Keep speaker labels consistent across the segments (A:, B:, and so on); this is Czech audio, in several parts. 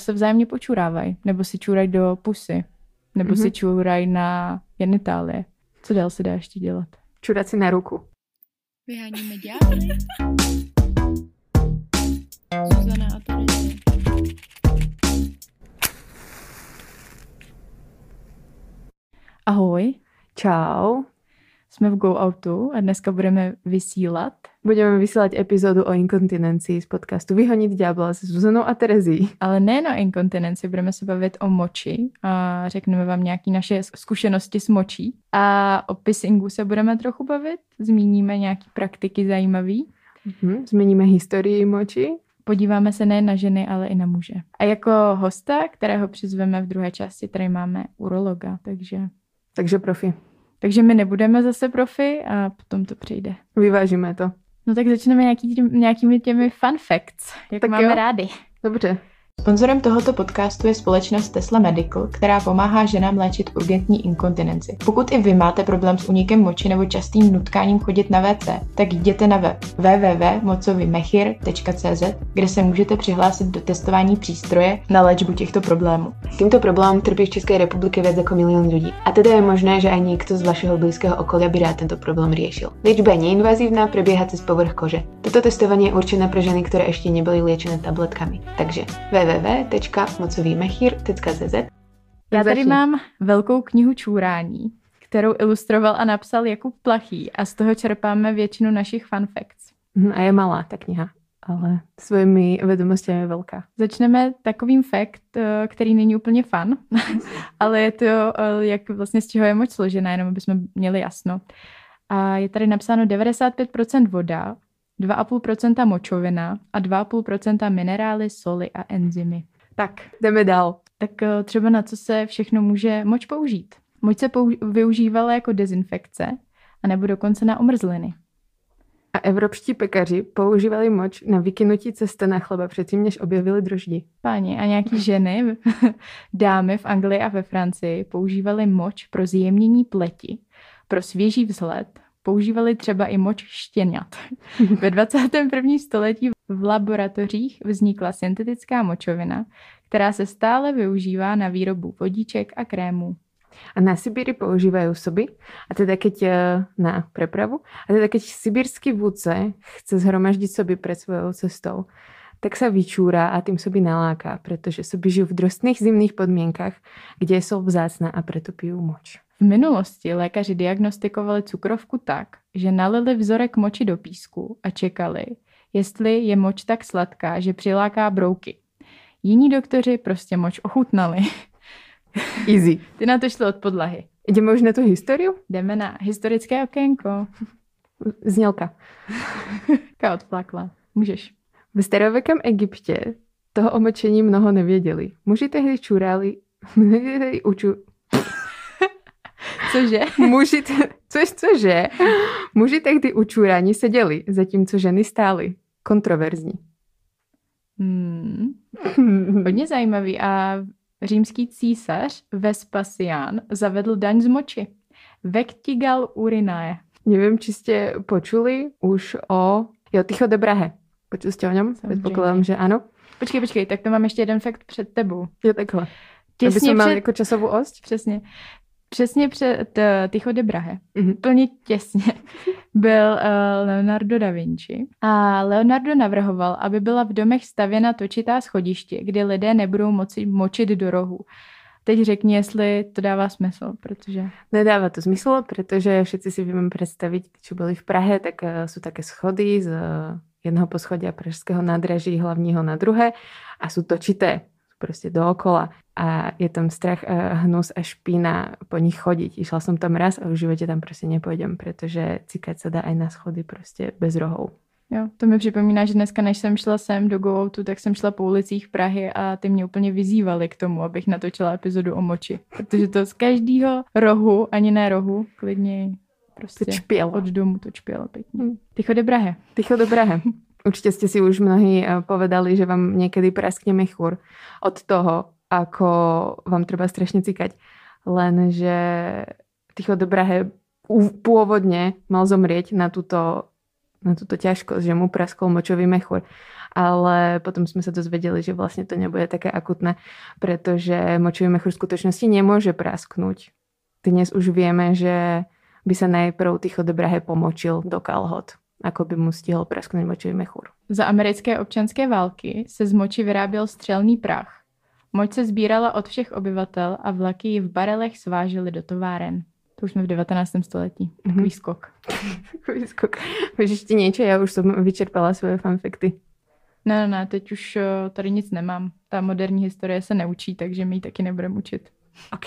A: se vzájemně počurávají, nebo si čůrají do pusy, nebo mm-hmm. si čůrají na genitálie. Co dál se dá ještě dělat?
B: Čurat si na ruku.
C: Vyháníme ďábly. Zuzana a Terezie.
A: Ahoj,
B: Čau.
A: Jsme v Go Outu a dneska budeme vysílat.
B: Budeme vysílať epizódu o inkontinencii z podcastu Vyhoniť ďábla s Zuzanou a Terezí.
A: Ale nejen o inkontinenci, budeme se bavit o moči a řekneme vám nějaké naše zkušenosti s močí. A o pissingu se budeme trochu bavit, zmíníme nějaké praktiky zajímavé.
B: Mhm. Zmeníme historii moči.
A: Podíváme se nejen na ženy, ale i na muže. A jako hosta, kterého přizveme v druhé části, tady máme urologa, takže...
B: Takže profi.
A: Takže my nebudeme zase profi a potom to přijde.
B: Vyvážíme to.
A: No tak začneme nějaký, nějakými těmi fun facts, jak
B: Tak
A: máme
B: jo.
A: rádi.
B: Dobře.
A: Sponzorem tohoto podcastu je společnost Tesla Medical, která pomáhá ženám léčit urgentní inkontinenci. Pokud i vy máte problém s únikem moči nebo častým nutkáním chodit na WC, tak jděte na web www.mocovymechir.cz, kde se můžete přihlásit do testování přístroje na léčbu těchto problémů.
B: Týmto problémom trpí v Českej republike viac ako milión ľudí. A teda je možné, že aj niekto z vašeho blízkeho okolia by rád tento problém riešil. Liečba je neinvazívna, prebieha cez povrch kože. Toto testovanie je určené pre ženy, ktoré ešte neboli liečené tabletkami. Takže www.mocovýmechír.cz
A: Já tady mám velkou knihu čůrání, kterou ilustroval a napsal Jakub Plachý a z toho čerpáme většinu našich fun facts.
B: Mhm, A je malá tá kniha, ale svojimi vedomostiami je veľká.
A: Začneme takovým fakt, eh, který není úplně fun, ale je to, eh, jak vlastně z čeho je moc složená, jenom aby jsme měli jasno. A je tady napsáno 95% voda, 2,5% močovina a 2,5% minerály, soli a enzymy. Tak,
B: Jdeme dál.
A: tak eh, třeba na co se všechno může moč použít. Moč se pou- využívala jako dezinfekce, a nebo dokonce na omrzliny.
B: A evropští pekaři používali moč na vykynutí cesta na chleba předtím, než objevili droždi.
A: Páni a nějaký ženy, dámy v Anglii a ve Francii používali moč pro zjemnění pleti, pro svěží vzhled, používali třeba i moč štěňat. Ve 21. století v laboratořích vznikla syntetická močovina, která se stále využívá na výrobu vodíček a krémů.
B: A na Sibíri používajú soby, a teda keď e, na prepravu, a teda keď sibírský vůdce chce zhromaždiť soby pred svojou cestou, tak sa vyčúra a tým soby naláka, pretože soby žijú v drostných zimných podmienkach, kde sú vzácna a preto pijú moč.
A: V minulosti lékaři diagnostikovali cukrovku tak, že nalili vzorek moči do písku a čekali, jestli je moč tak sladká, že přiláká brouky. Jiní doktoři prostě moč ochutnali.
B: Easy.
A: Ty na to šly od podlahy.
B: Ideme už na tú históriu?
A: Jdeme na historické okénko.
B: Znělka.
A: Ka odplakla. Můžeš.
B: V starovekom Egypte toho o močení mnoho nevěděli. Muži tehdy čúrali, tehdy uču,
A: Cože?
B: muži, te, což cože? Muži tehdy u čúraní seděli, zatímco ženy stály. Kontroverzní.
A: Hmm. Hodně zajímavý. A římský císař Vespasián zavedl daň z moči. Vectigal urinae.
B: Neviem, či ste počuli už o... Jo, Tycho de Brahe. Počuli ste o?
A: Samozřejmě.
B: Predpokladám, že áno.
A: Počkej, počkej, tak to mám ještě jeden fakt před tebou.
B: Jo, takhle. Aby
A: Těsně
B: sme mali
A: před,
B: jako časovú osť?
A: přesně, přesně před uh, Tycho de Brahe,
B: Mhm.
A: úplně těsně, byl uh, Leonardo da Vinci. A Leonardo navrhoval, aby byla v domech stavěna točitá schodiště, kde lidé nebudou moci močit do rohu. Teď řekni, jestli to dává smysl, protože...
B: Nedáva to zmysel, pretože všetci si vieme predstaviť, tí, čo boli v Prahe, tak eh, sú také schody z eh, jedného poschodia Pražského nádraží hlavního na druhé a sú točité proste dookola a je tam strach, a hnus a špína po nich chodiť. Išla som tam raz a v živote tam proste nepôjdem, pretože cikať sa dá aj na schody proste bez rohov.
A: Jo, to mi připomíná, že dneska, než jsem šla sem do Go Outu, tak jsem šla po ulicích Prahy a ty mě úplně vyzývali k tomu, abych natočila epizodu o moči. Protože to z každého rohu, ani ne rohu, klidně prostě
B: To čpiel.
A: od domu to čpělo pěkně.
B: Hm.
A: Tycho de Brahe.
B: Tycho do. Určite ste si už mnohí eh, povedali, že vám niekedy praskne mechúr od toho, ako vám treba strašne cikať. Lenže Tycho ú- pôvodne mal zomrieť na túto, na túto ťažkosť, že mu praskol močový mechúr. ale potom sme sa dozvedeli, že vlastne to nebude také akutné, pretože močový mechúr v skutočnosti nemôže prasknúť. Dnes už vieme, že by sa najprv Tycho Brahe pomočil do kalhot, ako by mu stihol prasknúť močový mechúr.
A: Za americké občanské války se z moči vyráběl střelný prach. Moč se sbírala od všech obyvatel a vlaky ji v barelech svážely do továren. To už jsme v 19. století. Takový
B: Mhm.
A: skok.
B: Takový skok. Víš ešte niečo? Ja už som vyčerpala svoje fanfekty.
A: Ne, ne, ne, teď už eh, tady nic nemám. Ta moderní historie se neučí, takže my ji taky nebudeme učit.
B: OK.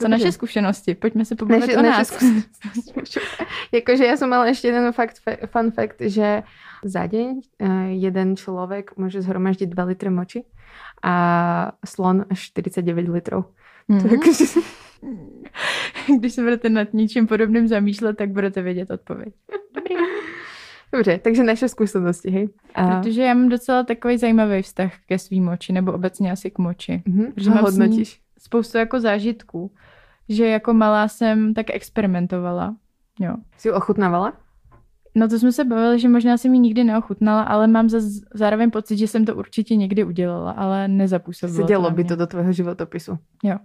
A: Co naše zkušenosti? Pojďme se pobavit
B: Naše,
A: o nás.
B: Jakože ja som mala ešte jeden fakt, fa- fun fact, že za deň eh, jeden človek môže zhromaždiť 2 litre moči a slon až 49 litrov.
A: Mhm.
B: Takže
A: Když se budete nad ničím podobným zamýšlet, tak budete vědět odpověď. Dobrý.
B: Dobře, takže naše skúsenosti, hej? A,
A: Protože já mám docela takový zajímavý vztah ke svým moči, nebo obecně asi k moči.
B: mhm,
A: že
B: ho
A: mám s ní-
B: hodnotíš.
A: Spoustu jako zážitků, že jako malá jsem tak experimentovala. Jo.
B: Si ju ochutnávala?
A: No to jsme se bavili, že možná jsem ji nikdy neochutnala, ale mám zas, zároveň pocit, že jsem to určitě někdy udělala, ale nezapůsobilo to
B: by to do tvojho životopisu.
A: Jo.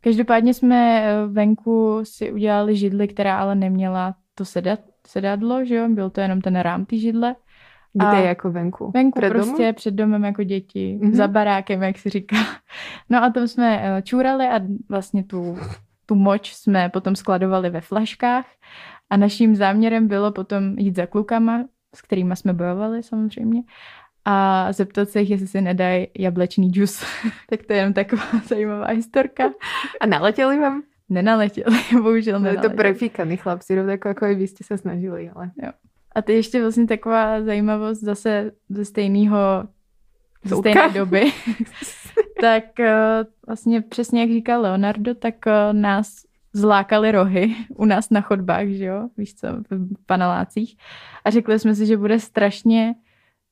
A: Každopádně jsme eh, venku si udělali židli, která ale neměla to sedat, sedadlo, že jo? Byl to jenom ten rám ty židle.
B: Kde
A: A-
B: je jako venku?
A: Venku
B: Před
A: prostě
B: domem?
A: před domem jako děti,
B: Mhm.
A: mm-hmm. za barákem, jak se říká. No a tam jsme eh, čůrali a vlastně tu, tu moč jsme potom skladovali ve flaškách a naším záměrem bylo potom jít za klukama, s kterými jsme bojovali samozřejmě, a zeptat se jich, jestli si nedají jablečný džus. tak to je jenom taková zajímavá historka.
B: A naletěli vám?
A: Nenaletěli, bohužel
B: Byli to prefíkaný chlapci, rovnako jako i vy jste se snažili, ale...
A: A to je ještě vlastně taková zajímavost zase ze stejného ze stejné doby. tak eh, vlastně přesně jak říkal Leonardo, tak eh, nás zlákali rohy u nás na chodbách, že jo, víš co, v panelácích. A řekli jsme si, že bude strašně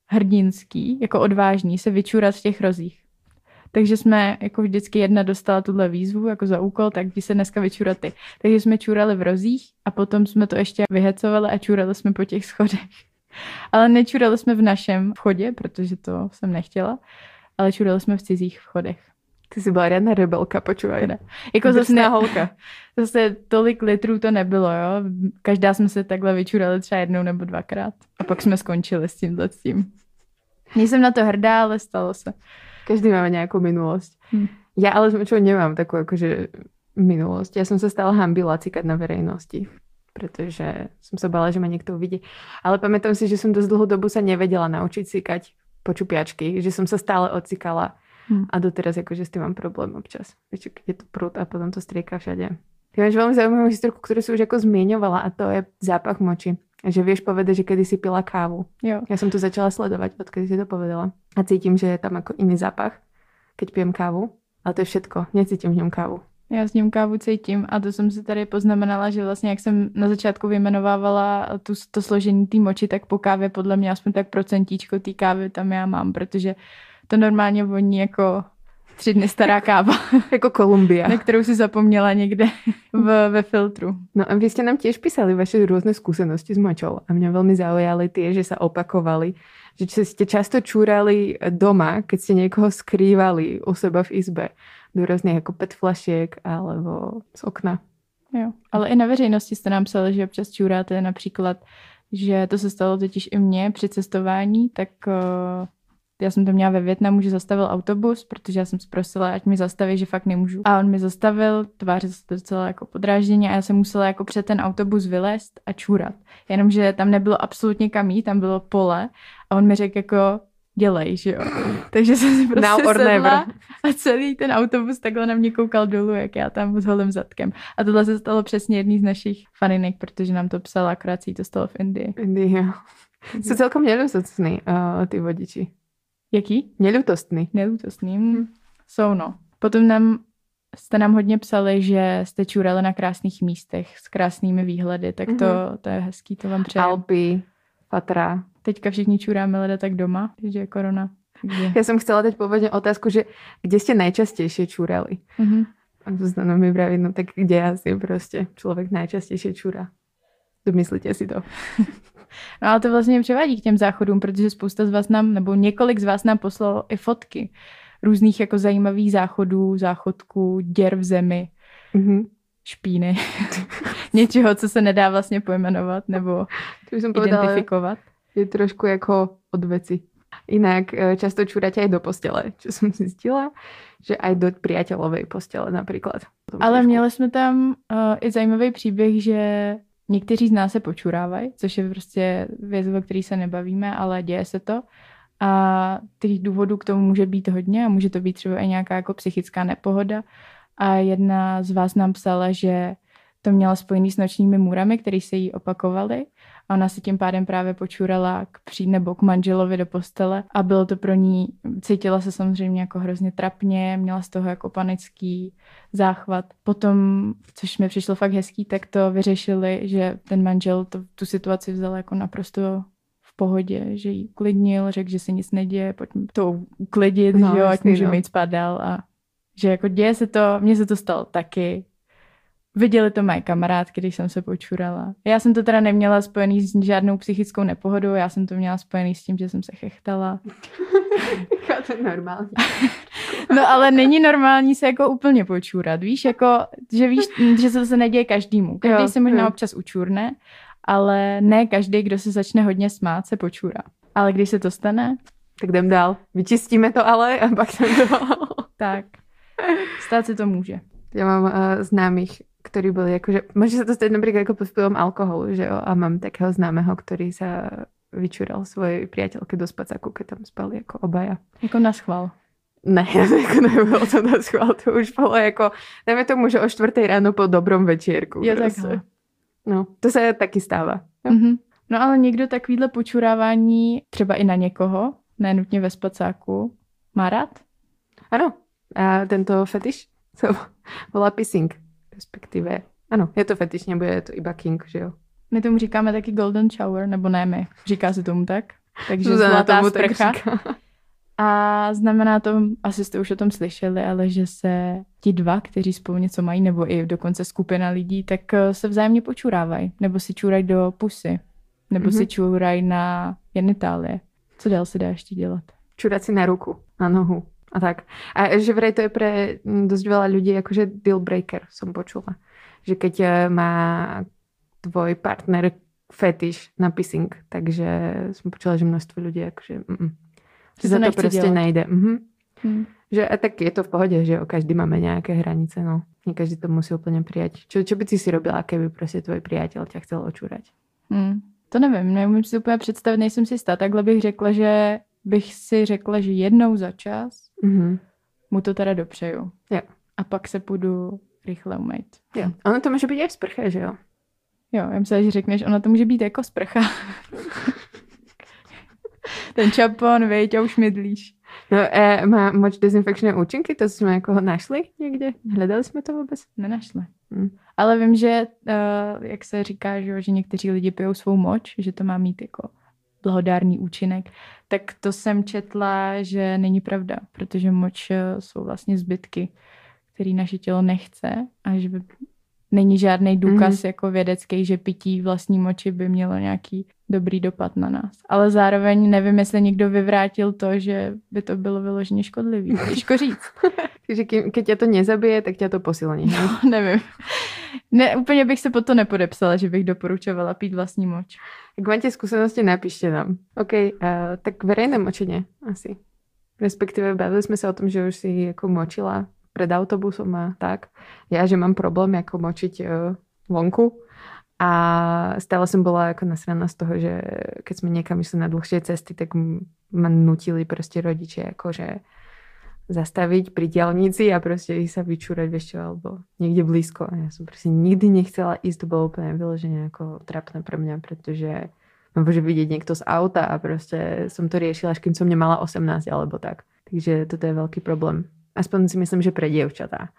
A: hrdinský, jako odvážný se vyčurat v těch rozích. Takže jsme jako vždycky jedna dostala tuhle výzvu jako za úkol, tak jdi se dneska vyčurat ty. Takže jsme čurali v rozích a potom jsme to ještě vyhecovali a čurali jsme po těch schodech. Ale nečurali jsme v našem vchodě, protože to jsem nechtěla, ale čurali jsme v cizích vchodech.
B: Ty jsi byla riadna rebelka, počúvaj.
A: Teda. Jako zase, ne,
B: holka.
A: zase tolik litrů to nebylo, jo. Každá jsme se takhle vyčurali třeba jednou nebo dvakrát. A pak jsme skončili s tímhle s tím. Nejsem na to hrdá, ale stalo se.
B: Každý máme nejakú minulosť.
A: Hm.
B: Ja ale čo nemám takú akože minulosť. Ja som sa stále hambila cikať na verejnosti, pretože som sa bala, že ma niekto uvidí. Ale pamätám si, že som dosť dlhú dobu sa nevedela naučiť cikať po čupiačky, že som sa stále odcikala
A: Hm.
B: a doteraz akože s tým mám problém občas. Vieš, keď je to prúd a potom to strieka všade. Ty máš veľmi zaujímavú historku, ktorú si už ako zmieňovala a to je zápach moči. Že vieš povedať, že kedy si pila kávu.
A: Jo.
B: Ja som to začala sledovať, odkedy si to povedala. A cítim, že je tam ako iný zápach, keď pijem kávu. Ale to je všetko. Necítim v ňom kávu.
A: Já s ním kávu cítím a to jsem si tady poznamenala, že vlastně jak jsem na začátku vyjmenovávala tu, to složení té moči, tak po kávě podle mě aspoň tak procentíčko té kávy tam já mám, protože to normálně voní jako tři dny stará káva,
B: Jako Kolumbia.
A: na kterou si zapomněla někde v, ve filtru.
B: No a vy ste nám tiež písali vaše rôzne skúsenosti s močou. A mňa veľmi zaujali tie, že sa opakovali. Že či ste často čúrali doma, keď ste niekoho skrývali u seba v izbe. Do rôznych ako pet flašiek alebo z okna.
A: Jo. Ale i na veřejnosti jste nám psali, že občas čůráte například, že to se stalo totiž i mně při cestování, tak uh, já jsem to měla ve Větnamu, že zastavil autobus, protože já jsem zprosila, ať mi zastaví, že fakt nemůžu. A on mi zastavil, tvářil se to docela jako podrážděně a já jsem musela jako před ten autobus vylézt a čůrat. Jenomže tam nebylo absolutně kam jít, tam bylo pole a on mi řekl jako dělej, že jo. Takže jsem si prostě
B: Now or
A: sedla
B: never.
A: a celý ten autobus takhle na mě koukal dolů, jak já tam s holým zadkem. A tohle se stalo přesně jedný z našich faninek, protože nám to psala, akorát si to stalo v Indii.
B: India. Sú celkom neľutostní uh, tí vodiči.
A: Jaký?
B: Neľutostní.
A: Nelútostný. Hm. Jsou, no. Potom nám jste nám hodně psali, že jste čurali na krásných místech s krásnými výhledy, tak to, to je hezký, to vám přeji.
B: Alpy, Fatra.
A: Teďka všichni čuráme leda tak doma, když je korona. Takže,
B: Ja som chcela dať pôvodne otázku, že kde ste najčastejšie čúrali?
A: mhm.
B: A Zuzana mi vraví, no tak kde asi proste človek najčastejšie čúra? Domyslite si to.
A: No ale to vlastně převádí k těm záchodům, protože spousta z vás nám, nebo několik z vás nám poslalo i fotky různých jako zajímavých záchodů, záchodků, děr v zemi,
B: Mhm.
A: špíny, něčeho, co se nedá vlastně pojmenovat nebo
B: To povedala,
A: identifikovat.
B: je trošku jako od veci. Inak e, často čúrate aj do postele, čo som zistila, že aj do priateľovej postele napríklad. Potom
A: Ale
B: trošku-
A: měli jsme tam uh, i zajímavý příběh, že někteří z nás se počurávají, což je prostě věc, o který se nebavíme, ale děje se to. A těch důvodů k tomu může být hodně a může to být třeba i nějaká jako psychická nepohoda. A jedna z vás nám psala, že to měla spojený s nočními můrami, které se jí opakovaly. A ona se tím pádem právě počurala k pří nebo k manželovi do postele a bylo to pro ní, cítila se samozřejmě jako hrozně trapně, měla z toho jako panický záchvat. Potom, což mi přišlo fakt hezký, tak to vyřešili, že ten manžel to, tu situaci vzal jako naprosto v pohodě, že jí uklidnil, řekl, že se nic neděje, pojďme to uklidit,
B: No,
A: že jo, ať můžeme
B: no.
A: jít spát dál a že jako děje se to, mně se to stalo taky. Viděli to moje kamarádky, když jsem se počurala. Já jsem to teda neměla spojený s žádnou psychickou nepohodou, já jsem to měla spojený s tím, že jsem se chechtala.
B: to je normálne.
A: No ale není normální se jako úplně počůrat, víš, jako, že víš, že se to se neděje každému. Každý
B: Jo,
A: se možná
B: jo.
A: občas učurne, ale ne každý, kdo se začne hodně smát, se počůrá. Ale když se to stane,
B: Tak jdem dál. Vyčistíme to ale a pak jdem dál.
A: tak stát se to může.
B: Ja mám uh, známych, ktorí boli akože, môže sa to stať napríklad ako pod vplyvom alkoholu, že jo, a mám takého známeho, ktorý sa vyčúral svojej priateľke do spacáku, keď tam spali ako obaja.
A: Jako na schvál.
B: Ne, jako nebylo to na schvál, to už bylo jako, dajme tomu, že o čtvrtej ráno po dobrom večírku.
A: Jo,
B: prostě.
A: takhle.
B: No, to se taky stává. Jo.
A: Mhm. No ale někdo takovýhle počurávání, třeba i na někoho, ne nutně ve spacáku, má rád?
B: Ano, a tento fetiš se volá pissing, respektive, ano, je to fetiš, nebo je to iba king, že jo?
A: My tomu říkáme taky golden shower, nebo ne my, říká se tomu tak. Takže
B: Zuzana
A: zlatá
B: tomu tak
A: sprcha.
B: říká.
A: A znamená to, asi jste už o tom slyšeli, ale že se ti dva, kteří spolu něco mají, nebo i dokonce skupina lidí, tak eh, se vzájemně počurávají. Nebo si čurají do pusy. Nebo mm-hmm. si
B: Mhm.
A: čurají na genitálie. Co dál se dá ještě dělat?
B: Čurať si na ruku, na nohu a tak. A že vraj to je pre mm, dosť veľa ľudí akože deal breaker, som počula. Že keď eh, má tvoj partner fetiš na pissing, takže som počula, že množstvo ľudí akože mm, že za to prostě
A: dělat.
B: nejde. Mhm.
A: Hm.
B: Že a tak je to v pohode, že jo, každý máme nejaké hranice, no. Nie každý to musí úplne prijať. Čo, čo by ty si robila, keby prostě tvoj priateľ ťa chcel očúrať?
A: Hm. To nevím, neumím si úplně představit, nejsem si jistá. Takhle bych řekla, že bych si řekla, že jednou za čas
B: Mhm.
A: mu to teda dopřeju.
B: Jo.
A: A pak se půjdu rychle umýt.
B: Jo. Ono to môže byť aj v sprche, že jo?
A: Jo, já myslím, že řekneš, ona to může být jako sprcha. Ten čapon, viď, a už mydlíš.
B: No, e, má moč dezinfekčné účinky? To jsme jako našli někde? Hledali jsme to vůbec?
A: Nenašli.
B: Hm.
A: Ale vím, že, uh, jak se říká, že, jo, že někteří lidi pijou svou moč, že to má mít jako blahodárný účinek, tak to jsem četla, že není pravda, protože moč jsou vlastně zbytky, který naše tělo nechce a že by není žádný důkaz
B: Mhm.
A: jako vědecký, že pití vlastní moči by mělo nějaký dobrý dopad na nás. Ale zároveň nevím, jestli někdo vyvrátil to, že by to bylo vyloženě škodlivý. Těžko říct.
B: Takže keď ťa to nezabije, tak ťa to posilní. hej?
A: Nevím. Ne, úplně bych se pod to nepodepsala, že bych doporučovala pít vlastní moč.
B: Ak máte skúsenosti, napíšte nám. OK, uh, tak verejné močenie asi. Respektíve bavili sme sa o tom, že už si jako močila pred autobusom a tak. Ja, že mám problém jako močiť uh, vonku. A stále som bola jako nasraná z toho, že keď sme niekam išli na dlhšie cesty, tak ma nutili proste rodičia akože zastaviť pri diálnici a proste ísť sa vyčúrať, čo, alebo niekde blízko. A ja som proste nikdy nechcela ísť, to bolo úplne vyloženie ako trapné pre mňa, pretože ma môže vidieť niekto z auta a proste som to riešila, až kým som nemala 18 alebo tak. Takže toto je veľký problém. Aspoň si myslím, že pre dievčatá.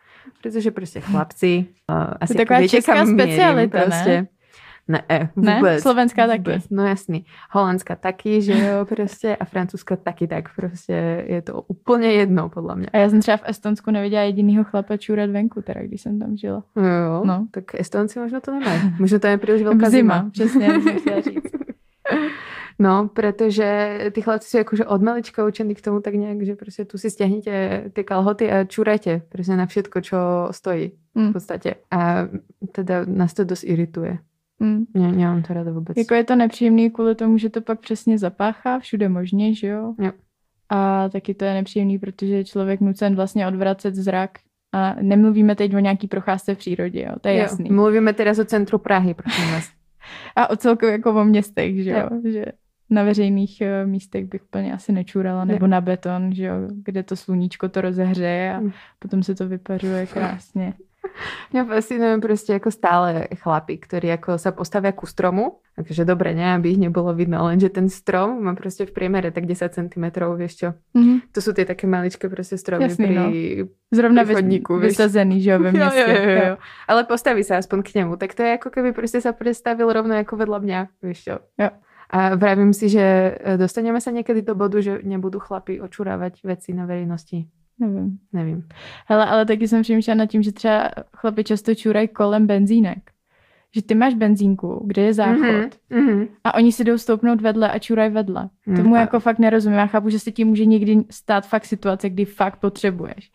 B: Pretože proste chlapci, uh, asi
A: taková
B: ako viete,
A: česká
B: kam
A: specialita, ne?
B: proste. Ne, eh,
A: Ne?
B: vůbec.
A: Slovenská taky.
B: Vůbec, No jasný. Holandská taky, že jo, prostě. A francouzská taky tak. Prostě je to úplně jedno, podle mě.
A: A já jsem třeba v Estonsku neviděla jedinýho chlapa čůrat venku, teda když jsem tam žila.
B: Jo, jo.
A: No.
B: Tak Estonci možno to nemají. Možno to je příliš velká
A: Zima,
B: zima.
A: přesně, říct.
B: No, protože ty chlapci jsou jakože od malička učení k tomu tak nějak, že prostě tu si stiahnite ty kalhoty a čurajte prostě na všetko, čo stojí v
A: Mm.
B: podstatě. A teda nás to dost irituje.
A: Mm.
B: Ne, nemám to ráda vůbec.
A: Jako je to nepříjemný kvůli tomu, že to pak přesně zapáchá všude možně, že jo?
B: Jo.
A: A taky to je nepříjemný, protože je člověk nucen vlastně odvracet zrak a nemluvíme teď o nějaký procházce v přírodě, jo? To je
B: Jo,
A: jasný.
B: Mluvíme teraz o centru Prahy, prosím vás.
A: A o celkově jako o městech, že jo?
B: Jo.
A: Že na veřejných eh, místech bych úplně asi nečurala, nebo
B: Ne.
A: na beton, že jo? Kde to sluníčko to rozehřeje a
B: Mm.
A: potom se to vypařuje krásně.
B: Mňa fascinujú proste ako stále chlapi, ktorí ako sa postavia ku stromu. Takže dobre, ne, aby ich nebolo vidno, lenže ten strom má proste v priemere tak 10 cm, vieš čo.
A: Mhm.
B: To sú tie také maličké proste stromy
A: Jasný,
B: pri...
A: no. Zrovna
B: Pri chodníku, vieš.
A: vysazený, že jo, ve městě.
B: Jo, jo, jo, jo. Ale postaví sa aspoň k nemu. Tak to je ako keby proste sa predstavil rovno ako vedľa mňa, vieš čo.
A: Jo.
B: A vravím si, že e, dostaneme sa niekedy do bodu, že nebudú chlapi očurávať veci na verejnosti.
A: Nevím.
B: Nevím.
A: Hele, ale taky jsem přemýšlela nad tím, že třeba chlapi často čurají kolem benzínek. Že ty máš benzínku, kde je záchod
B: Mhm, mhm.
A: a oni si jdou stoupnout vedle a čurají vedle.
B: Mm,
A: Tomu
B: a-
A: jako fakt nerozumím. Já chápu, že se ti může někdy stát fakt situace, kdy fakt potřebuješ.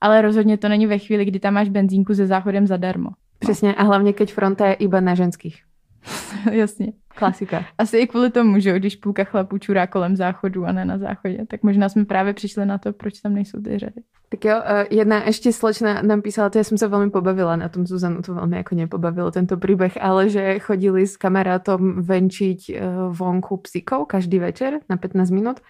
A: Ale rozhodně to není ve chvíli, kdy tam máš benzínku se záchodem zadarmo.
B: Přesně. A hlavně, keď fronta je iba na ženských.
A: Jasně.
B: Klasika.
A: Asi i kvůli tomu, že když půlka chlapů čurá kolem záchodu a ne na záchodě, tak možná jsme právě přišli na to, proč tam nejsou ty řady.
B: Tak jo, eh, jedna ešte slečna nám písala, to ja som sa veľmi pobavila na tom, Zuzanu to veľmi ako nepobavilo tento príbeh, ale že chodili s kamarátom venčiť eh, vonku psíkov každý večer na 15 minút.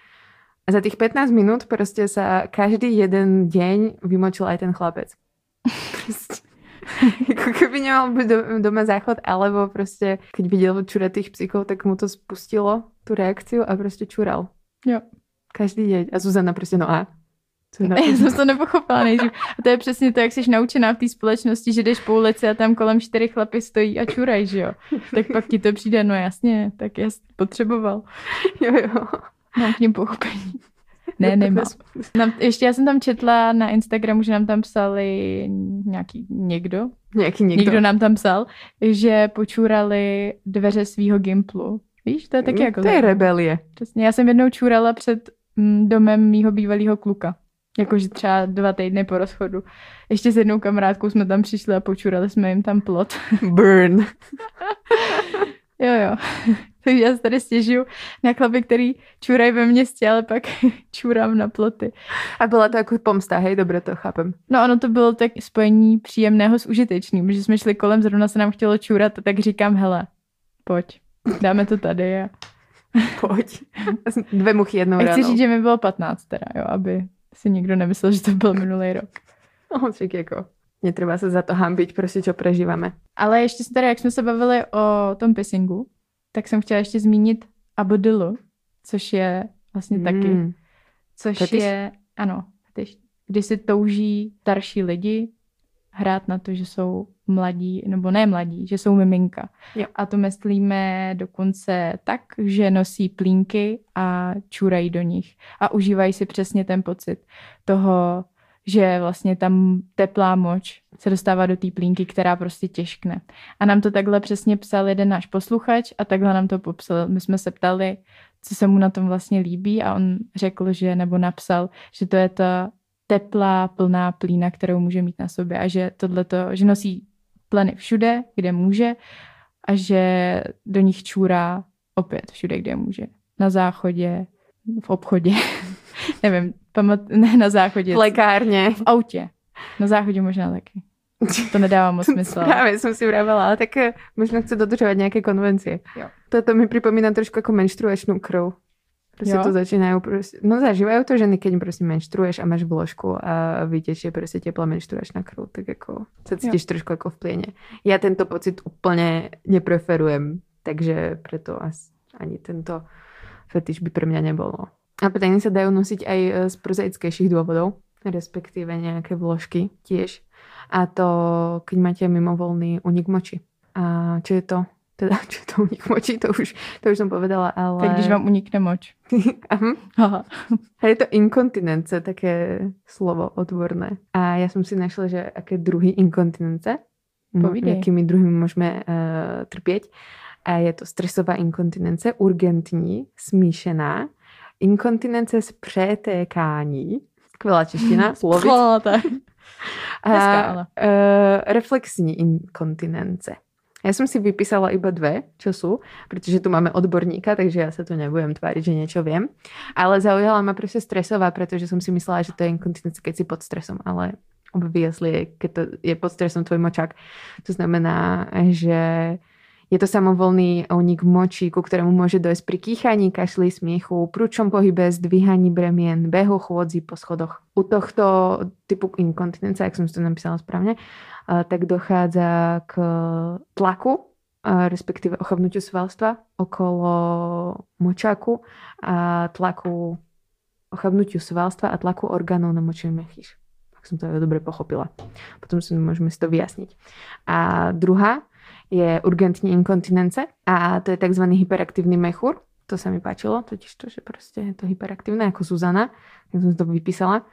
B: A za tých 15 minút proste sa každý jeden deň vymočil aj ten chlapec. Proste. Ako keby nemal byť do- doma záchod, alebo proste, keď videl čurať tých psíkov, tak mu to spustilo, tú reakciu a proste čural.
A: Jo.
B: Každý deň. A Zuzana proste, no a? Co je
A: Já jsem to nepochopila nejdřív. A to je přesně to, jak jsi naučená v té společnosti, že jdeš po ulici a tam kolem čtyři chlapy stojí a čurají, že jo. Tak pak ti to přijde, no jasně, tak já potřeboval.
B: Jo, jo.
A: Mám k ním pochopení. Ne, nemám. Nám, ještě já jsem tam četla na Instagramu, že nám tam psali nějaký někdo,
B: Nějaký
A: někdo,
B: někdo.
A: nám tam psal, že počurali dveře svýho Gimplu. Víš, to je taky jako
B: To je rebelie.
A: Přesně, já jsem jednou čurala před mm, domem mýho bývalého kluka. Jakože třeba dva týdny po rozchodu. Ještě s jednou kamarádkou jsme tam přišli a počurali jsme jim tam plot.
B: Burn.
A: jo, jo. Takže já se tady stěžuju na chlapy, který čurají ve městě, ale pak čurám na ploty.
B: A byla to jako pomsta, hej, dobře to chápem.
A: No ono to bylo tak spojení příjemného s užitečným, že jsme šli kolem, zrovna se nám chtělo čurat, tak říkám, hele, pojď, dáme to tady. A,
B: Pojď. Dvě muchy jednou
A: a chci
B: ráno.
A: říct, že mi bylo 15 teda, jo, aby si nikdo nemyslel, že to byl minulý rok.
B: No, však jako, netreba se za to hambiť, prostě čo prežíváme.
A: Ale ještě se tady, jak jsme se bavili o tom pissingu, tak jsem chtěla ještě zmínit abodilu, což je vlastně taky,
B: Mm.
A: což
B: fetiš?
A: je, ano, fetiš, kdy si touží starší lidi hrát na to, že jsou mladí, nebo ne mladí, že jsou miminka.
B: Jo.
A: A to myslíme dokonce tak, že nosí plínky a čurají do nich a užívají si přesně ten pocit toho, že vlastně tam teplá moč se dostává do té plínky, která prostě těžkne. A nám to takhle přesně psal jeden náš posluchač a takhle nám to popsal. My jsme se ptali, co se mu na tom vlastně líbí a on řekl, že nebo napsal, že to je ta teplá, plná plína, kterou může mít na sobě a že tohleto, že nosí pleny všude, kde může a že do nich čůrá opět všude, kde může. Na záchodě, v obchodě, nevím, pamat, ne na záchodě,
B: V lekárně.
A: v autě. Na záchodě možná taky. To nedává moc smysl.
B: Právě jsem si vravela, ale tak eh, možno chce dodržovat nějaké konvencie.
A: Jo.
B: Toto mi připomíná trošku jako menštruačnou krv. Prostě
A: Jo.
B: to začínají, prostě, no zažívají to ženy, keď prostě menštruuješ a máš vložku a vytečie prostě teplá menštruačná krv, tak jako se cítíš trošku jako v plieně. Já tento pocit úplně nepreferujem, takže preto as, ani tento fetiš by pre mňa nebol. A pleny sa dajú nosiť aj e, z prozaickejších dôvodov, respektíve nejaké vložky tiež. A to, keď máte mimovolný unik moči. A čo je to? Teda, čo je to unik moči, to už, to už som povedala, ale...
A: Tak když vám unikne moč.
B: Aha. A je to inkontinence, také slovo odborné. A ja som si našla, že aké druhy inkontinence,
A: Povídej.
B: jakými druhými môžeme uh, trpieť. A je to stresová inkontinence, urgentní, smíšená, inkontinence z přetékání, skvělá čeština, slovic,
A: Skláte. Hezká,
B: a
A: ale.
B: uh, reflexní inkontinence. Já jsem si vypísala iba dve, čo sú, protože tu máme odborníka, takže já se tu nebudem tvářit, že něco vím. Ale zaujala ma prostě stresová, protože jsem si myslela, že to je inkontinence, keď si pod stresom, ale obviously, keď to je pod stresom tvoj močák. To znamená, že je to samovolný únik moči, ku ktorému môže dojsť pri kýchaní, kašli, smiechu, prúčom pohybe, zdvíhaní bremien, behu, chôdzi po schodoch. U tohto typu inkontinence, jak som si to napísala správne, a, tak dochádza k tlaku, a, respektíve ochabnutiu svalstva okolo močáku a tlaku ochabnutiu svalstva a tlaku orgánov na močový mechýš. Tak som to dobre pochopila. Potom si môžeme si to vyjasniť. A druhá je urgentní inkontinence a to je tzv. hyperaktivní mechur. To sa mi páčilo, totiž to, že prostě je to hyperaktivné, jako Zuzana, jak jsem to vypísala.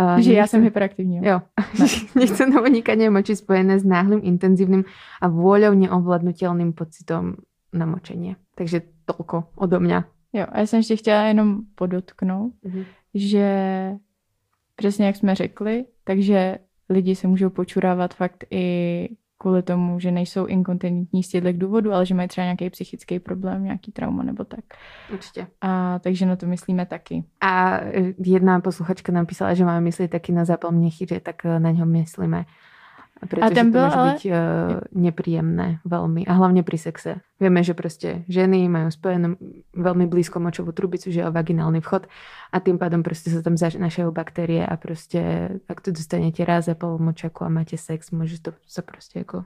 B: Uh,
A: Že já
B: nechce-
A: jsem hyperaktivní. jo.
B: Jo. Nechce na unikanie moči spojené s náhlým, intenzívnym a vôľou neovladnutelným pocitom na močenie. Takže toľko odo mňa.
A: Jo, a já jsem ještě chtěla jenom podotknout, že přesně jak jsme řekli, takže lidi se můžou počurávat fakt i kvůli tomu, že nejsou inkontinentní z těchto důvodů, ale že mají třeba nějaký psychický problém, nějaký trauma nebo tak.
B: Určite.
A: A takže na to myslíme taky.
B: A e, jedna posluchačka napísala, že máme myslieť taký na zápal mnechyře, tak e, na ňo myslíme. Pretože
A: ten
B: to
A: byl
B: môže
A: ale-
B: byť uh, nepríjemné veľmi. A hlavne pri sexe. Vieme, že proste ženy majú spojenú veľmi blízko močovú trubicu, že je vaginálny vchod a tým pádom proste sa tam zanášajú baktérie a proste ak to dostanete raz za pol močaku a máte sex, môže to sa proste ako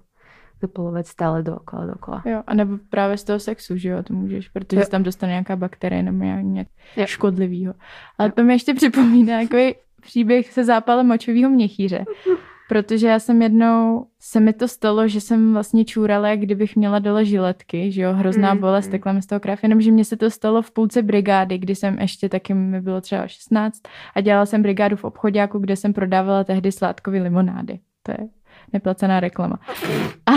B: zapolovať stále dookola, dookola.
A: Jo, a nebo právě z toho sexu, že jo, to můžeš, protože
B: Jo.
A: se tam dostane nějaká bakterie nebo nějak
B: Jo.
A: škodlivýho. Ale
B: Jo.
A: to mi ještě připomíná takový příběh se zápalem močového měchýře. Protože já jsem jednou, se mi to stalo, že jsem vlastně čůrala, jak kdybych měla dole žiletky, že jo, hrozná
B: Mm,
A: bolest,
B: mm.
A: tekla mi z toho krev, jenomže mně se to stalo v půlce brigády, kdy jsem ještě taky, mi bylo třeba 16 a dělala jsem brigádu v obchodáku, kde jsem prodávala tehdy sládkové limonády. To je neplacená reklama. A,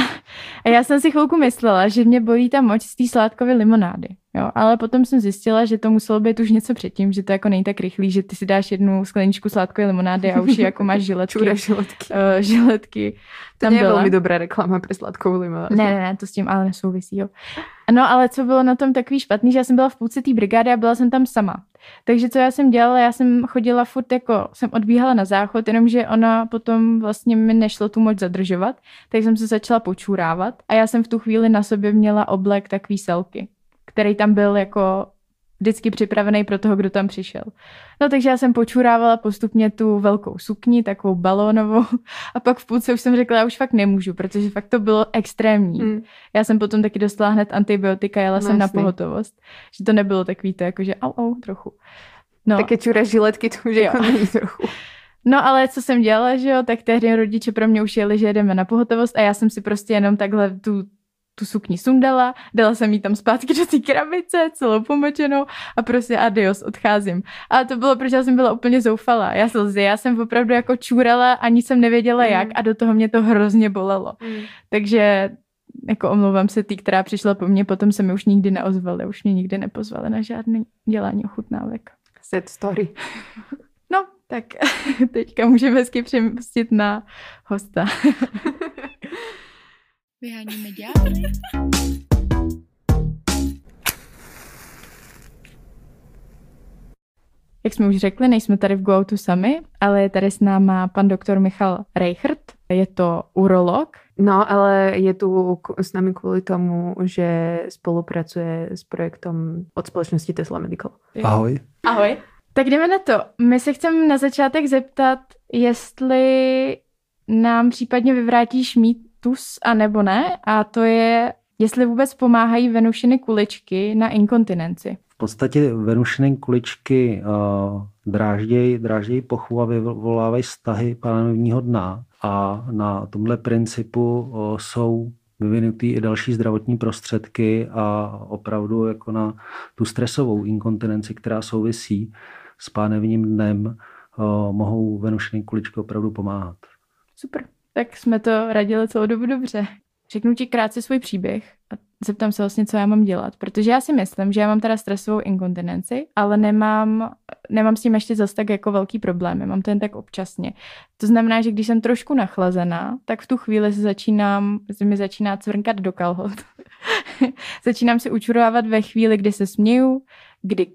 A: a já jsem si chvilku myslela, že mě bolí ta moč z té sládkové limonády. Jo, ale potom jsem zjistila, že to muselo být už něco předtím, že to jako není tak rychlý, že ty si dáš jednu skleničku sládkové limonády a už ji jako máš žiletky.
B: Čúra žiletky.
A: Uh, žiletky.
B: To
A: tam
B: je
A: byla.
B: veľmi dobrá reklama pre sladkou limonádu.
A: Ne, ne, ne, to s tím ale nesouvisí, jo. No, ale co bylo na tom takový špatný, že já jsem byla v půlce té brigády a byla jsem tam sama. Takže co já jsem dělala, já jsem chodila furt jako, jsem odbíhala na záchod, jenomže ona potom vlastně mi nešlo tu moc zadržovat, tak jsem se začala počůrávat a já jsem v tu chvíli na sobě měla oblek takový selky, který tam byl jako vždycky připravený pro toho, kdo tam přišel. No takže já jsem počurávala postupně tu velkou sukni, takovou balónovou a pak v půlce už jsem řekla, já už fakt nemůžu, protože fakt to bylo extrémní.
B: Mm.
A: Já jsem potom taky dostala hned antibiotika, jela
B: No
A: jsem na
B: jasný.
A: pohotovost. Že to nebylo takový to, jako že au, au, trochu. No,
B: Také čura žiletky, to už jako není trochu.
A: no ale co jsem dělala, že jo, tak tehdy rodiče pro mě už jeli, že jedeme na pohotovost a já jsem si prostě jenom takhle tu tu sukni sundala, dala jsem jí tam zpátky do té krabice, celou pomočenou a prostě adios, odcházím. A to bylo, protože já jsem byla úplně zoufalá. Já slzy, já jsem opravdu jako čůrala, ani jsem nevěděla
B: Mm.
A: jak a do toho mě to hrozně bolelo. Takže jako omlouvám se tý, která přišla po mně, potom se mi už nikdy neozvali, už mě nikdy nepozvali na žádný dělání ochutnávek.
B: Sad story.
A: No, tak teďka můžeme hezky přemystit na hosta.
C: Vyháníme ďábly.
A: Jak jsme už řekli, nejsme tady v GoOutu sami, ale je tady s náma pan doktor Michal Reichert. Je to urolog.
B: No, ale je tu s nami kvôli tomu, že spolupracuje s projektom od společnosti Tesla Medical.
D: Ahoj.
A: Ahoj. Tak jdeme na to. My se chceme na začátek zeptat, jestli nám případně vyvrátíš mýtus a nebo ne. A to je, jestli vůbec pomáhají venušiny kuličky na inkontinenci.
D: V podstatě venušiny kuličky uh, dráždějí, dráždějí pochvu a vyvolávají stahy pánevního dna. A na tomhle principu uh, jsou vyvinutý i další zdravotní prostředky a opravdu jako na tu stresovou inkontinenci, která souvisí s pánevním dnem, uh, mohou venušiny kuličky opravdu pomáhat.
A: Super. Tak jsme to radili celou dobu dobře. Řeknu ti krátce svůj příběh a zeptám se vlastně, co já mám dělat, protože já si myslím, že já mám teda stresovou inkontinenci, ale nemám, nemám s tím ještě zase tak jako velký problémy, mám to jen tak občasně. To znamená, že když jsem trošku nachlazená, tak v tu chvíli se začínám, se mi začíná cvrnkat do kalhot. začínám si učurovávat ve chvíli, kdy se směju, kdy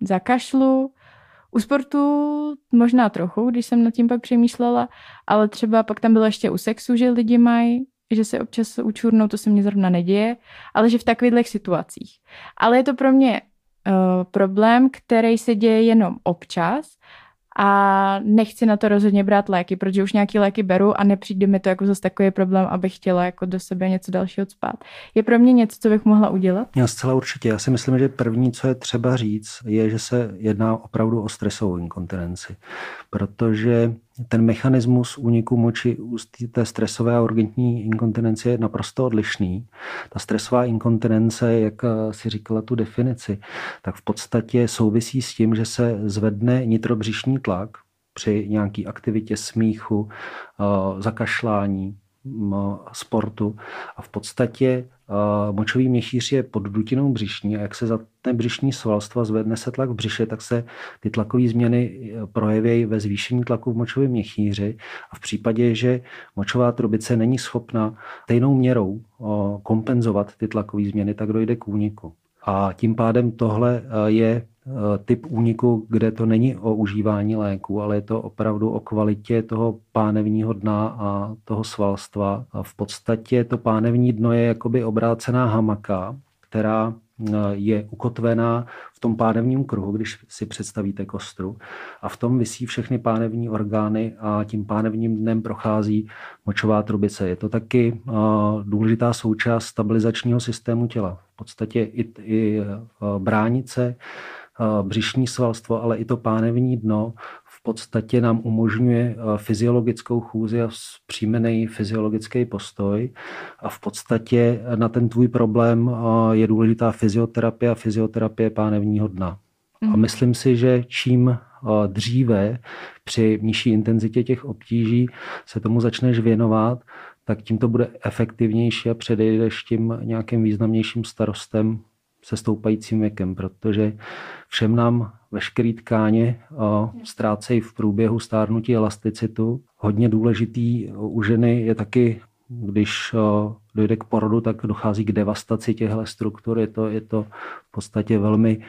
A: zakašlu, u sportu možná trochu, když jsem nad tím pak přemýšlela, ale třeba pak tam bylo ještě u sexu, že lidi mají, že se občas učurnou, to se mně zrovna neděje, ale že v takových situacích. Ale je to pro mě uh, problém, který se děje jenom občas a nechci na to rozhodně brát léky, protože už nějaký léky beru a nepřijde mi to jako zase takový problém, abych chtěla jako do sebe něco dalšího spát. Je pro mě něco, co bych mohla udělat?
D: Já zcela určitě. Já si myslím, že první, co je třeba říct, je, že se jedná opravdu o stresovou inkontinenci, protože ten mechanismus úniku moči u té stresové a urgentní inkontinence je naprosto odlišný. Ta stresová inkontinence, jak si říkala tu definici, tak v podstatě souvisí s tím, že se zvedne nitrobřišní tlak při nějaké aktivitě smíchu, zakašlání, sportu a v podstatě močový měchýř je pod dutinou břišní a jak se zatne břišní svalstva, zvedne se tlak v břiše, tak se ty tlakové změny e, projeví ve zvýšení tlaku v močovém měchýři a v případě, že močová trubice není schopna stejnou měrou kompenzovat ty tlakové změny, tak dojde k úniku. A tím pádem tohle e, je typ úniku, kde to není o užívání léku, ale je to opravdu o kvalitě toho pánevního dna a toho svalstva. A v podstatě to pánevní dno je jakoby obrácená hamaka, která eh, je ukotvená v tom pánevním kruhu, když si představíte kostru. A v tom visí všechny pánevní orgány a tím pánevním dnem prochází močová trubice. Je to taky eh, důležitá součást stabilizačního systému těla. V podstatě i, i bránice břišní svalstvo, ale i to pánevní dno v podstatě nám umožňuje fyziologickou chůzi a příjmený fyziologický postoj. A v podstatě na ten tvůj problém je důležitá fyzioterapie a fyzioterapie pánevního dna. A mhm. myslím si, že čím dříve při nižší intenzitě těch obtíží se tomu začneš věnovat, tak tím to bude efektivnější a předejdeš tím nějakým významnějším starostem se stoupajícím věkem, protože všem nám veškerý tkáně ztrácejí v průběhu stárnutí elasticitu. Hodně důležitý u ženy je taky, když dojde k porodu, tak dochází k devastaci těchto struktur. Je to, je to v podstatě velmi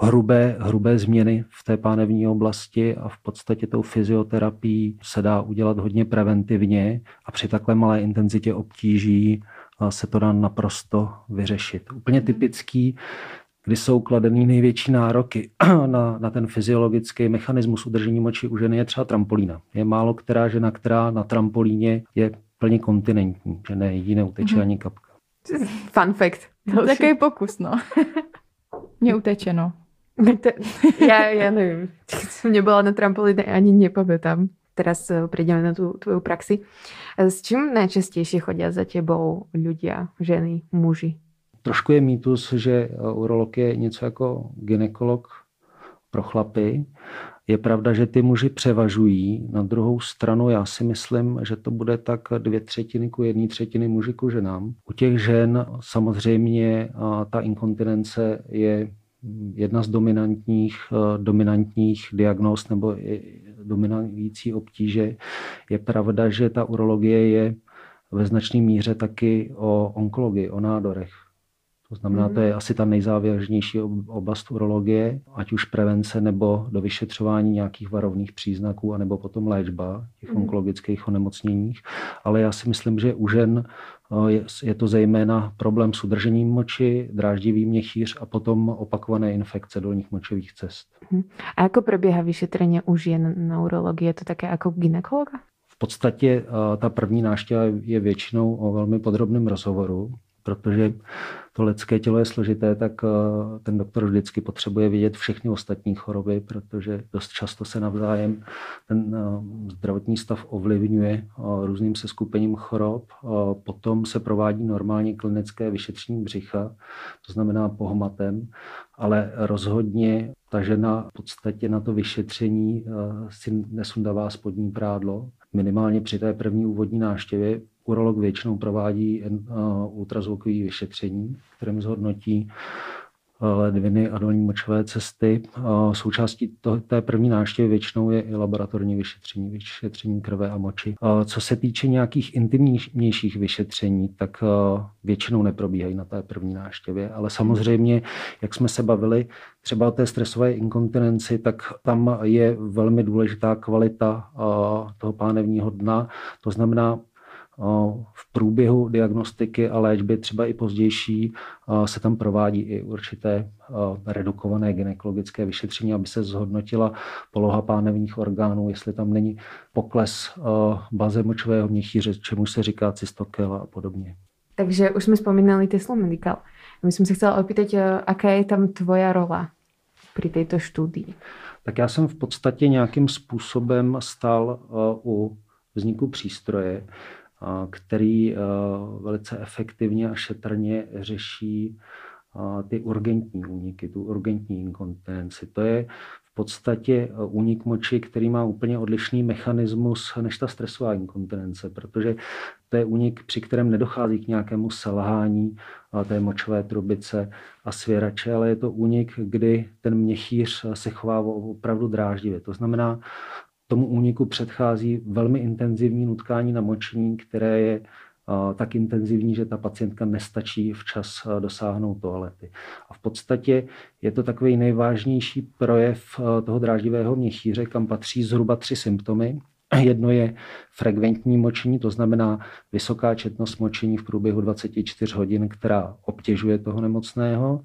D: hrubé, hrubé změny v té pánevní oblasti a v podstatě tou fyzioterapií se dá udělat hodně preventivně a při takhle malé intenzitě obtíží se to dá naprosto vyřešit. Úplně typický, kdy jsou kladený největší nároky na, na ten fyziologický mechanismus udržení moči u ženy, je třeba trampolína. Je málo která žena, která na trampolíně je plně kontinentní, že ne, jí neuteče mm-hmm. ani kapka.
B: Fun fact.
A: Takový pokus, no. Mně uteče, no.
B: já, já nevím. Jsem nebyla na trampolíně, ani nepamätám. Teraz eh, prejdeme na tú tvoju praxi. S čím najčastejšie chodia za tebou ľudia, ženy, muži?
D: Trošku je mýtus, že urolog je něco jako ginekolog pro chlapy. Je pravda, že ty muži převažují. Na druhou stranu já si myslím, že to bude tak dvě třetiny ku jedné třetiny muži ku ženám. U těch žen samozřejmě ta inkontinence je jedna z dominantních, dominantních diagnóz nebo dominující obtíže. Je pravda, že ta urologie je ve značné míře taky o onkologii, o nádorech. To znamená, to je asi ta nejzávěrnější oblast urologie, ať už prevence nebo do vyšetřování nějakých varovných příznaků, anebo potom léčba těch mm. onkologických onemocněních. Ale já si myslím, že u žen eh, je to zejména problém s udržením moči, dráždivý měchýř a potom opakované infekce dolních močových cest.
B: Mhm. A jako probíhá vyšetření u žen na urologii? Je to také jako ginekologa?
D: V podstatě eh, ta první návštěva je většinou o velmi podrobném rozhovoru, protože to lidské tělo je složité, tak eh, ten doktor vždycky potřebuje vidět všechny ostatní choroby, protože dost často se navzájem ten eh, zdravotní stav ovlivňuje eh, různým seskupením chorob. Potom se provádí normálně klinické vyšetření břicha, to znamená pohmatem, ale rozhodně ta žena v podstatě na to vyšetření si nesundává spodní prádlo. Minimálně při té první úvodní návštěvě urolog většinou provádí ultrazvukové vyšetření, kterým zhodnotí ledviny a dolní močové cesty. Součástí to, té první návštěvy většinou je i laboratorní vyšetření, vyšetření krve a moči. Co se týče nějakých intimnějších vyšetření, tak většinou neprobíhají na té první návštěvě, ale samozřejmě, jak jsme se bavili třeba o té stresové inkontinenci, tak tam je velmi důležitá kvalita toho pánevního dna. To znamená, v průběhu diagnostiky a léčby, třeba i pozdější, se tam provádí i určité redukované gynekologické vyšetření, aby se zhodnotila poloha pánevních orgánů, jestli tam není pokles baze močového měchýře, čemu se říká cystokela a podobně.
B: Takže už jsme vzpomínali Tesla Medical. My jsme se chtěla opýtat, jaká je tam tvoja rola při této studii?
D: Tak já jsem v podstatě nějakým způsobem stál u vzniku přístroje, který velice efektivně a šetrně řeší ty urgentní úniky, tu urgentní inkontinenci. To je v podstatě eh, únik moči, který má úplně odlišný mechanismus než ta stresová inkontinence, protože to je únik, při kterém nedochází k nějakému selhání té močové trubice a svěrače, ale je to únik, kdy ten měchýř se chová opravdu dráždivě. To znamená, Tomu úniku předchází velmi intenzivní nutkání na močení, které je tak intenzivní, že ta pacientka nestačí včas dosáhnout toalety. A v podstatě je to takový nejvážnější projev toho dráždivého měchýře, kam patří zhruba tři symptomy. Jedno je frekventní močení, to znamená vysoká četnost močení v průběhu 24 hodin, která obtěžuje toho nemocného.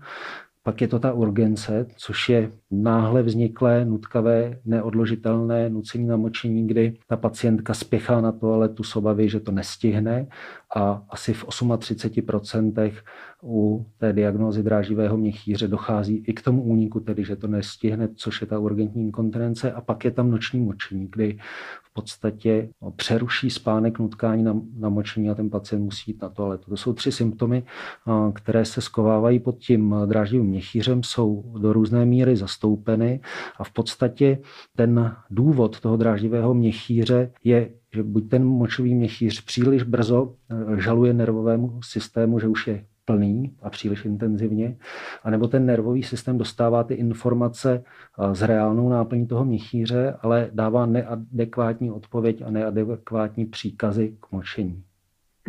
D: Pak je to ta urgence, což je náhle vzniklé, nutkavé, neodložitelné nucení na močení, kdy ta pacientka spěchá na toaletu s obavy, že to nestihne a asi v 38% u té diagnózy dráživého měchýře dochází i k tomu úniku, tedy že to nestihne, což je ta urgentní inkontinence a pak je tam noční močení, kdy v podstatě přeruší spánek nutkání na, na močení a ten pacient musí jít na toaletu. To jsou tři symptomy, které se skovávají pod tím dráždivým měchýřem, jsou do různé míry zastoupeny a v podstatě ten důvod toho dráždivého měchýře je že buď ten močový měchýř příliš brzo e, žaluje nervovému systému, že už je plný a příliš intenzivně, anebo ten nervový systém dostává ty informace s reálnou náplní toho měchýře, ale dává neadekvátní odpověď a neadekvátní příkazy k močení.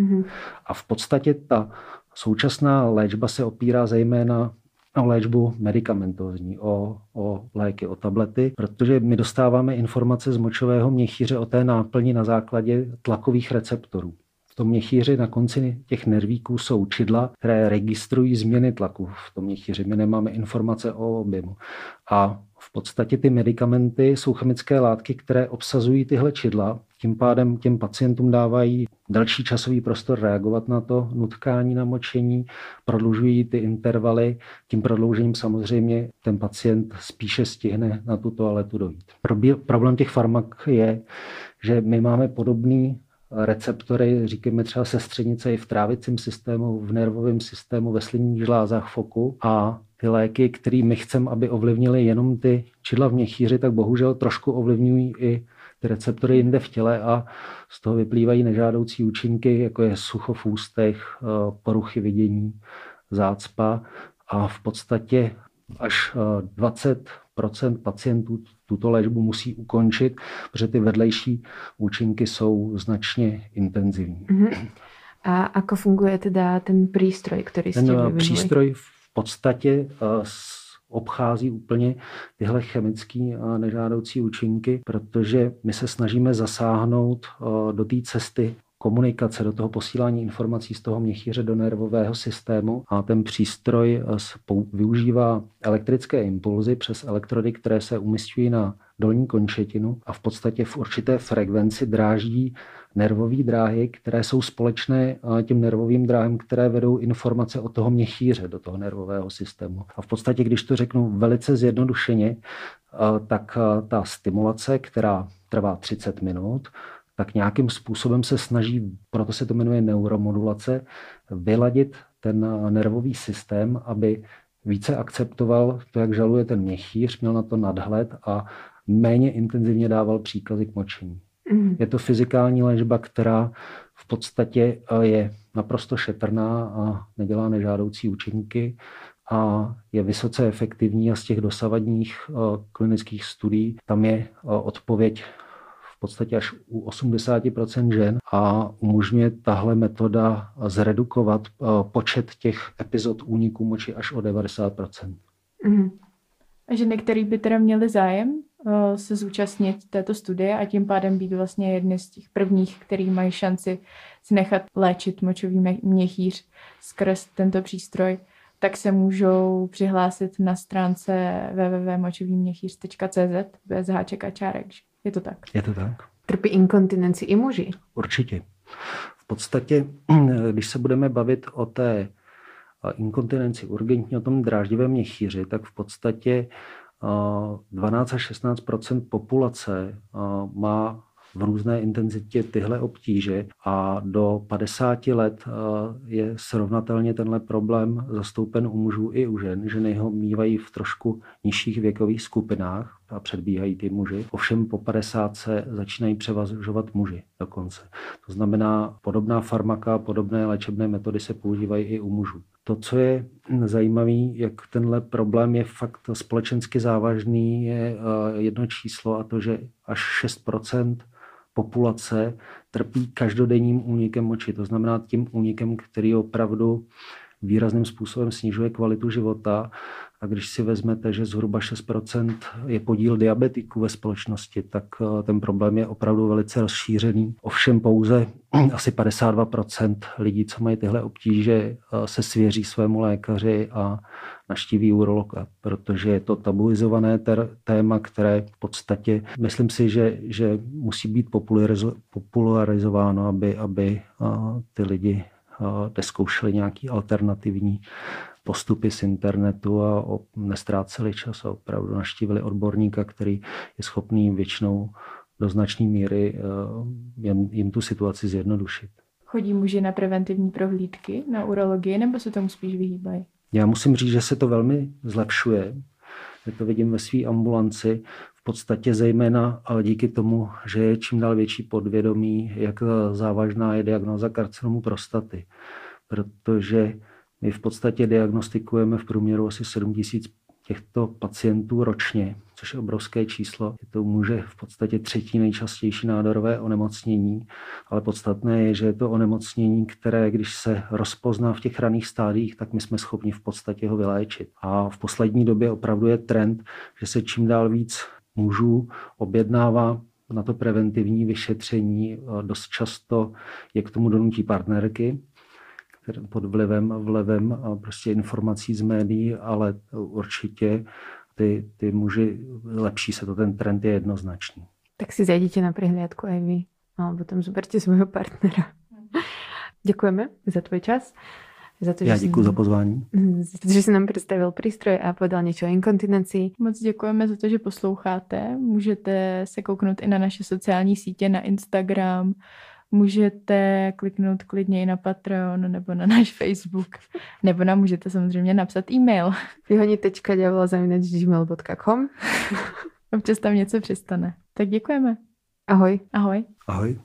D: Mm-hmm. A v podstatě ta současná léčba se opírá zejména o léčbu medicamentózní, o, o léky, o tablety, protože my dostáváme informace z močového měchýře o té náplni na základě tlakových receptorů. V tom měchýři na konci těch nervíků jsou čidla, které registrují změny tlaku v tom měchýři. My nemáme informace o objemu. A v podstatě ty medicamenty jsou chemické látky, které obsazují tyhle čidla. Tím pádem těm pacientům dávají další časový prostor reagovat na to nutkání na močení, prodlužují ty intervaly. Tím prodloužením samozřejmě ten pacient spíše stihne na tu toaletu dojít. Problém těch farmak je, že my máme podobný receptory, říkáme třeba sestřenice i v trávicím systému, v nervovém systému, ve slinních žlázách foku a ty léky, které my chceme, aby ovlivnili jenom ty čidla v měchýři, tak bohužel trošku ovlivňují i ty receptory jinde v těle a z toho vyplývají nežádoucí účinky, jako je sucho v ústech, eh, poruchy vidění, zácpa. A v podstatě až 20 eh, pacientů tuto léčbu musí ukončit, protože ty vedlejší účinky jsou značně intenzivní. Mm-hmm.
B: A ako funguje teda ten přístroj, který
D: jste Ten přístroj v podstatě uh, obchází úplně tyhle chemické a nežádoucí účinky, protože my se snažíme zasáhnout do té cesty komunikace, do toho posílání informací z toho měchýře do nervového systému a ten přístroj eh, využívá elektrické impulzy přes elektrody, které se umistují na dolní končetinu a v podstatě v určité frekvenci dráždí nervové dráhy, které jsou společné eh, těm nervovým dráhám, které vedou informace od toho měchýře do toho nervového systému. A v podstatě, když to řeknu velice zjednodušeně, eh, tak ta stimulace, která trvá 30 minut, tak nějakým způsobem se snaží, proto se to jmenuje neuromodulace, vyladit ten nervový systém, aby více akceptoval to, jak žaluje ten měchýř, měl na to nadhled a méně intenzivně dával příkazy k močení.
B: Mhm.
D: Je to fyzikální léčba, která v podstatě eh, je naprosto šetrná a nedělá nežádoucí účinky a je vysoce efektivní a z těch dosavadních eh, klinických studií tam je eh, odpověď podstatě až u 80% žen a umožňuje tahle metoda zredukovat eh, počet těch epizod úniku moči až o 90%.
B: Mhm.
A: A ženy, které by teda měly zájem eh, se zúčastnit této studie a tím pádem být vlastně jedny z těch prvních, který mají šanci si nechat léčit močový mě- měchýř skrz tento přístroj, tak se můžou přihlásit na stránce www.močovýměchýř.cz bez háček a čárek. Je to tak.
D: Je to tak?
B: Trpí inkontinenci i muži.
D: Určitě. V podstatě, když se budeme bavit o té eh, inkontinenci urgentně, o tom dráždivém měchýři, tak v podstatě eh, 12 až 16% populace eh, má v různé intenzitě tyhle obtíže a do 50 let eh, je srovnatelně tenhle problém zastoupen u mužů i u žen. Ženy ho mývají v trošku nižších věkových skupinách a předbíhají ty muži. Ovšem po 50 se začínají převažovat muži dokonce. To znamená, podobná farmaka, podobné léčebné metody se používají i u mužů. To, co je zajímavé, jak tenhle problém je fakt společensky závažný, je eh, jedno číslo a to, že až 6 populace trpí každodenním únikem moči. To znamená tím únikem, který opravdu výrazným způsobem snižuje kvalitu života. A když si vezmete, že zhruba 6% je podíl diabetiků ve společnosti, tak eh, ten problém je opravdu velice rozšířený. Ovšem pouze asi 52% lidí, co mají tyhle obtíže, eh, se svěří svému lékaři a naštíví urologa, protože je to tabuizované ter- téma, které v podstatě, myslím si, že, že musí být popularizo- popularizováno, aby, aby eh, ty lidi neskoušeli nějaký alternativní postupy z internetu a o- nestráceli čas a opravdu naštívili odborníka, který je schopný většinou do značné míry jen, jim tu situaci zjednodušit.
A: Chodí muži na preventivní prohlídky na urologii nebo se tomu spíš vyhýbají?
D: Já musím říct, že se to velmi zlepšuje. Já to vidím ve své ambulanci, v podstatě zejména díky tomu, že je čím dál větší podvědomí, jak závažná je diagnóza karcinomu prostaty. Protože my v podstatě diagnostikujeme v průměru asi 7 tisíc těchto pacientů ročně, což je obrovské číslo. Je to může v podstatě třetí nejčastější nádorové onemocnění, ale podstatné je, že je to onemocnění, které, když se rozpozná v těch raných stádiích, tak my jsme schopni v podstatě ho vyléčit. A v poslední době opravdu je trend, že se čím dál víc mužů objednává na to preventivní vyšetření. Dost často je k tomu donutí partnerky, pod vlivem, vlivem a prostě informací z médií, ale určitě ty, ty muži lepší se to, ten trend je jednoznačný.
B: Tak si zajděte na prihliadku aj vy. Alebo tam zoberte svojho partnera. Děkujeme za tvoj čas. Za to,
D: Já
B: že
D: děkuji za pozvání.
B: za to, že si nám představil přístroj a povedal něco o inkontinencii.
A: Moc děkujeme za to, že posloucháte. Můžete se kouknout i na naše sociální sítě, na Instagram, můžete kliknout klidně i na Patreon nebo na náš Facebook, nebo nám můžete samozřejmě napsat e-mail.
B: Vyhonit.diavola.gmail.com
A: Občas tam něco přistane. Tak děkujeme.
B: Ahoj.
A: Ahoj.
D: Ahoj.